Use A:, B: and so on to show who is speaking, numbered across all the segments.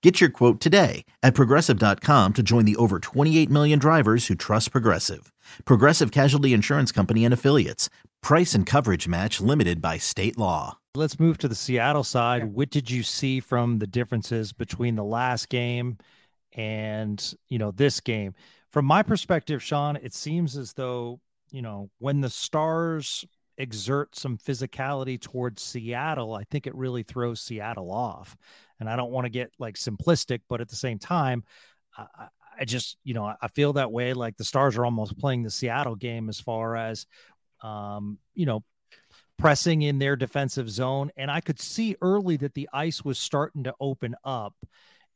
A: Get your quote today at progressive.com to join the over 28 million drivers who trust Progressive. Progressive Casualty Insurance Company and Affiliates. Price and coverage match limited by state law.
B: Let's move to the Seattle side. What did you see from the differences between the last game and, you know, this game? From my perspective, Sean, it seems as though, you know, when the Stars exert some physicality towards Seattle, I think it really throws Seattle off and I don't want to get like simplistic, but at the same time, I, I just you know I feel that way. Like the Stars are almost playing the Seattle game as far as um, you know pressing in their defensive zone, and I could see early that the ice was starting to open up,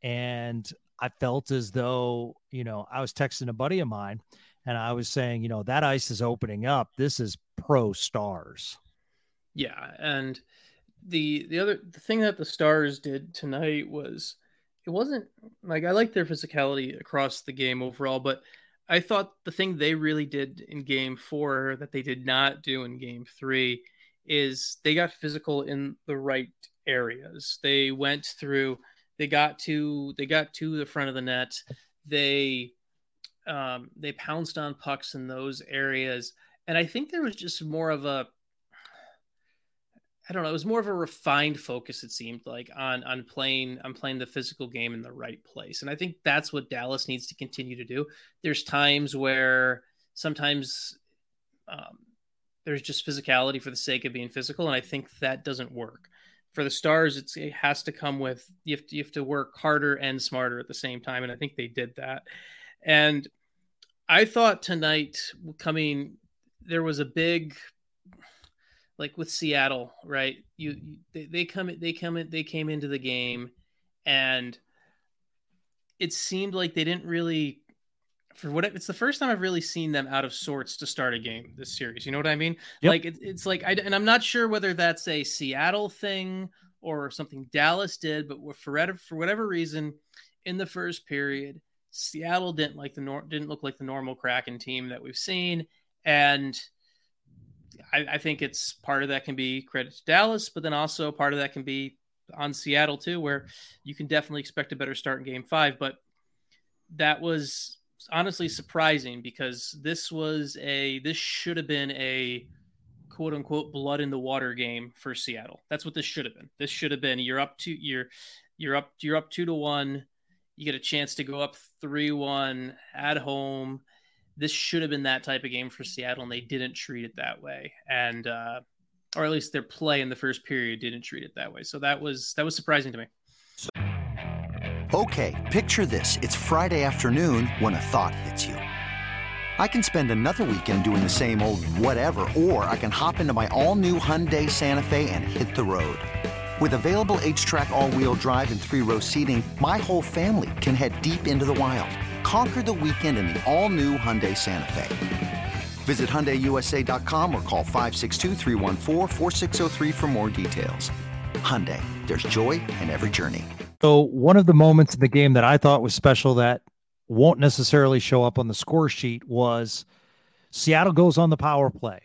B: and I felt as though you know I was texting a buddy of mine. And I was saying, you know, that ice is opening up. This is pro stars.
C: Yeah. And the the other the thing that the Stars did tonight was it wasn't like I like their physicality across the game overall, but I thought the thing they really did in game four that they did not do in game three is they got physical in the right areas. They went through, they got to, they got to the front of the net. They, um, they pounced on pucks in those areas. And I think there was just more of a, I don't know. It was more of a refined focus. It seemed like on on playing on playing the physical game in the right place, and I think that's what Dallas needs to continue to do. There's times where sometimes um, there's just physicality for the sake of being physical, and I think that doesn't work. For the Stars, it has to come with you have to, you have to work harder and smarter at the same time, and I think they did that. And I thought tonight coming there was a big like with Seattle, right? You, mm-hmm. you they, they come they come in they came into the game and it seemed like they didn't really for what it's the first time I've really seen them out of sorts to start a game this series. You know what I mean? Yep. Like it, it's like I and I'm not sure whether that's a Seattle thing or something Dallas did, but for whatever for whatever reason, in the first period, Seattle didn't like the nor- didn't look like the normal Kraken team that we've seen, and I, I, think it's part of that can be credit to Dallas, but then also part of that can be on Seattle too, where you can definitely expect a better start in game five. But that was honestly surprising because this was a this should have been a quote unquote blood in the water game for Seattle. That's what this should have been. This should have been you're up to you're you're up you're up two to one. You get a chance to go up three one at home this should have been that type of game for Seattle, and they didn't treat it that way. And uh, or at least their play in the first period didn't treat it that way. So that was that was surprising to me.
D: Okay, picture this: it's Friday afternoon when a thought hits you. I can spend another weekend doing the same old whatever, or I can hop into my all-new Hyundai Santa Fe and hit the road. With available H-Track all-wheel drive and three-row seating, my whole family can head deep into the wild Conquer the weekend in the all-new Hyundai Santa Fe. Visit HyundaiUSA.com or call 562 for more details. Hyundai, there's joy in every journey.
B: So one of the moments in the game that I thought was special that won't necessarily show up on the score sheet was Seattle goes on the power play.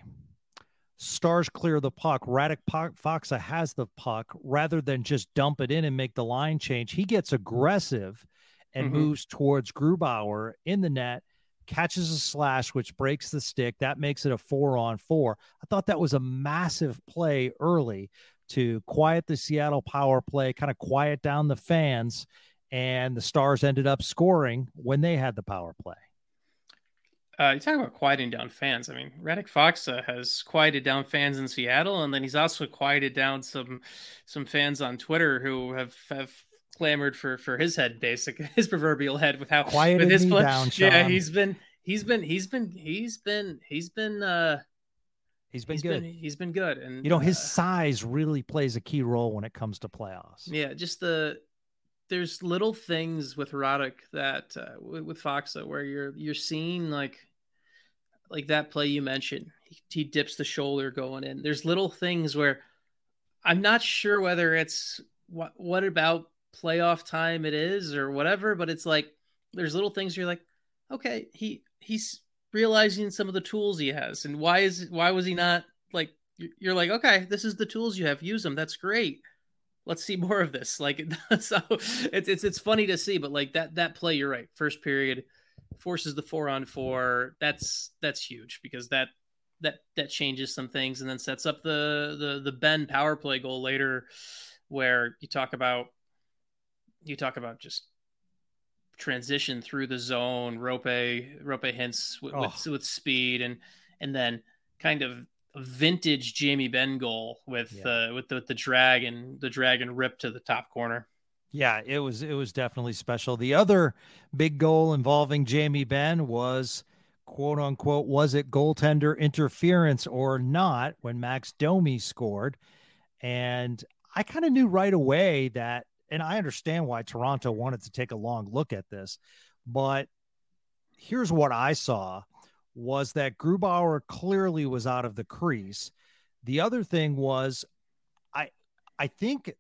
B: Stars clear the puck. Radek Faksa has the puck rather than just dump it in and make the line change. He gets aggressive and mm-hmm. moves towards Grubauer in the net, catches a slash, which breaks the stick. That makes it a four on four. I thought that was a massive play early to quiet the Seattle power play, kind of quiet down the fans. And the Stars ended up scoring when they had the power play.
C: Uh, you talk about quieting down fans. I mean, Radek Faksa has quieted down fans in Seattle, and then he's also quieted down some some fans on Twitter who have have clamored for for his head, basic his proverbial head, with how
B: quieted
C: with his
B: play. down.
C: Yeah, he's been he's been he's been he's been he's been uh
B: he's been
C: he's
B: good.
C: Been, he's been good, and
B: you know his
C: uh,
B: size really plays a key role when it comes to playoffs.
C: Yeah, just the there's little things with Radek that uh, with, Faksa where you're you're seeing like like that play you mentioned. He, he dips the shoulder going in. There's little things where I'm not sure whether it's what what about playoff time it is or whatever, but it's like there's little things you're like, okay, he he's realizing some of the tools he has, and why is why was he not like you're like okay, this is the tools you have, use them. That's great. Let's see more of this. Like so, it's it's it's funny to see, but like that that play, you're right. First period forces the four on four. That's that's huge because that that that changes some things and then sets up the the the Benn power play goal later, where you talk about you talk about just transition through the zone. Roope Roope Hintz with, oh. with, with speed and and then kind of vintage Jamie Benn goal with yeah. uh, with the, with the dragon the dragon rip to the top corner.
B: Yeah, it was it was definitely special. The other big goal involving Jamie Benn was quote unquote was it goaltender interference or not when Max Domi scored. And I kind of knew right away that and I understand why Toronto wanted to take a long look at this, but here's what I saw was that Grubauer clearly was out of the crease. The other thing was I I think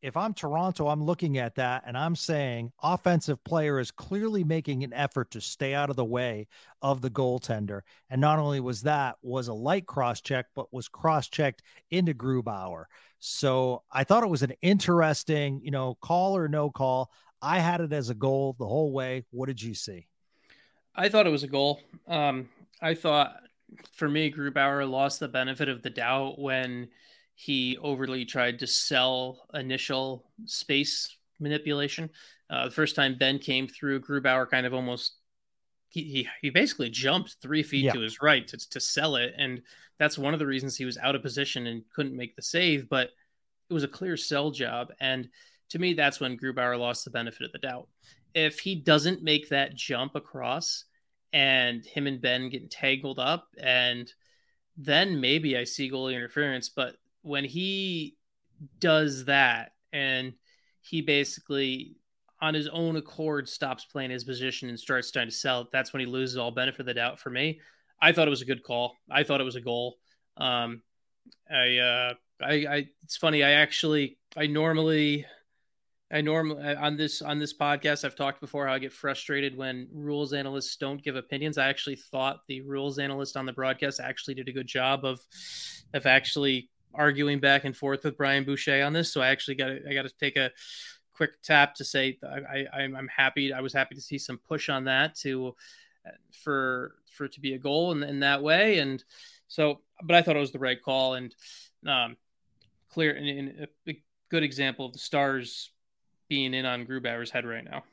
B: if I'm Toronto, I'm looking at that and I'm saying offensive player is clearly making an effort to stay out of the way of the goaltender. And not only was that was a light cross check, but was cross checked into Grubauer. So I thought it was an interesting, you know, call or no call. I had it as a goal the whole way. What did you see?
C: I thought it was a goal. Um, I thought for me, Grubauer lost the benefit of the doubt when he overly tried to sell initial space manipulation. Uh, the first time Benn came through, Grubauer kind of almost he, he, he basically jumped three feet yeah. to his right to, to sell it. And that's one of the reasons he was out of position and couldn't make the save. But it was a clear sell job. And to me, that's when Grubauer lost the benefit of the doubt. If he doesn't make that jump across and him and Benn get tangled up, and then maybe I see goalie interference. But when he does that and he basically on his own accord stops playing his position and starts trying to sell that's when he loses all benefit of the doubt for me. I thought it was a good call. I thought it was a goal. Um, I, uh, I, I, it's funny. I actually, I normally, I normally on this on this podcast, I've talked before how I get frustrated when rules analysts don't give opinions. I actually thought the rules analyst on the broadcast actually did a good job of, of actually arguing back and forth with Brian Boucher on this. So I actually got I got to take a quick tap to say I, I I'm happy. I was happy to see some push on that to for for it to be a goal in, in that way. And so, but I thought it was the right call and um, clear and, and a good example of the Stars being in on Grubauer's head right now.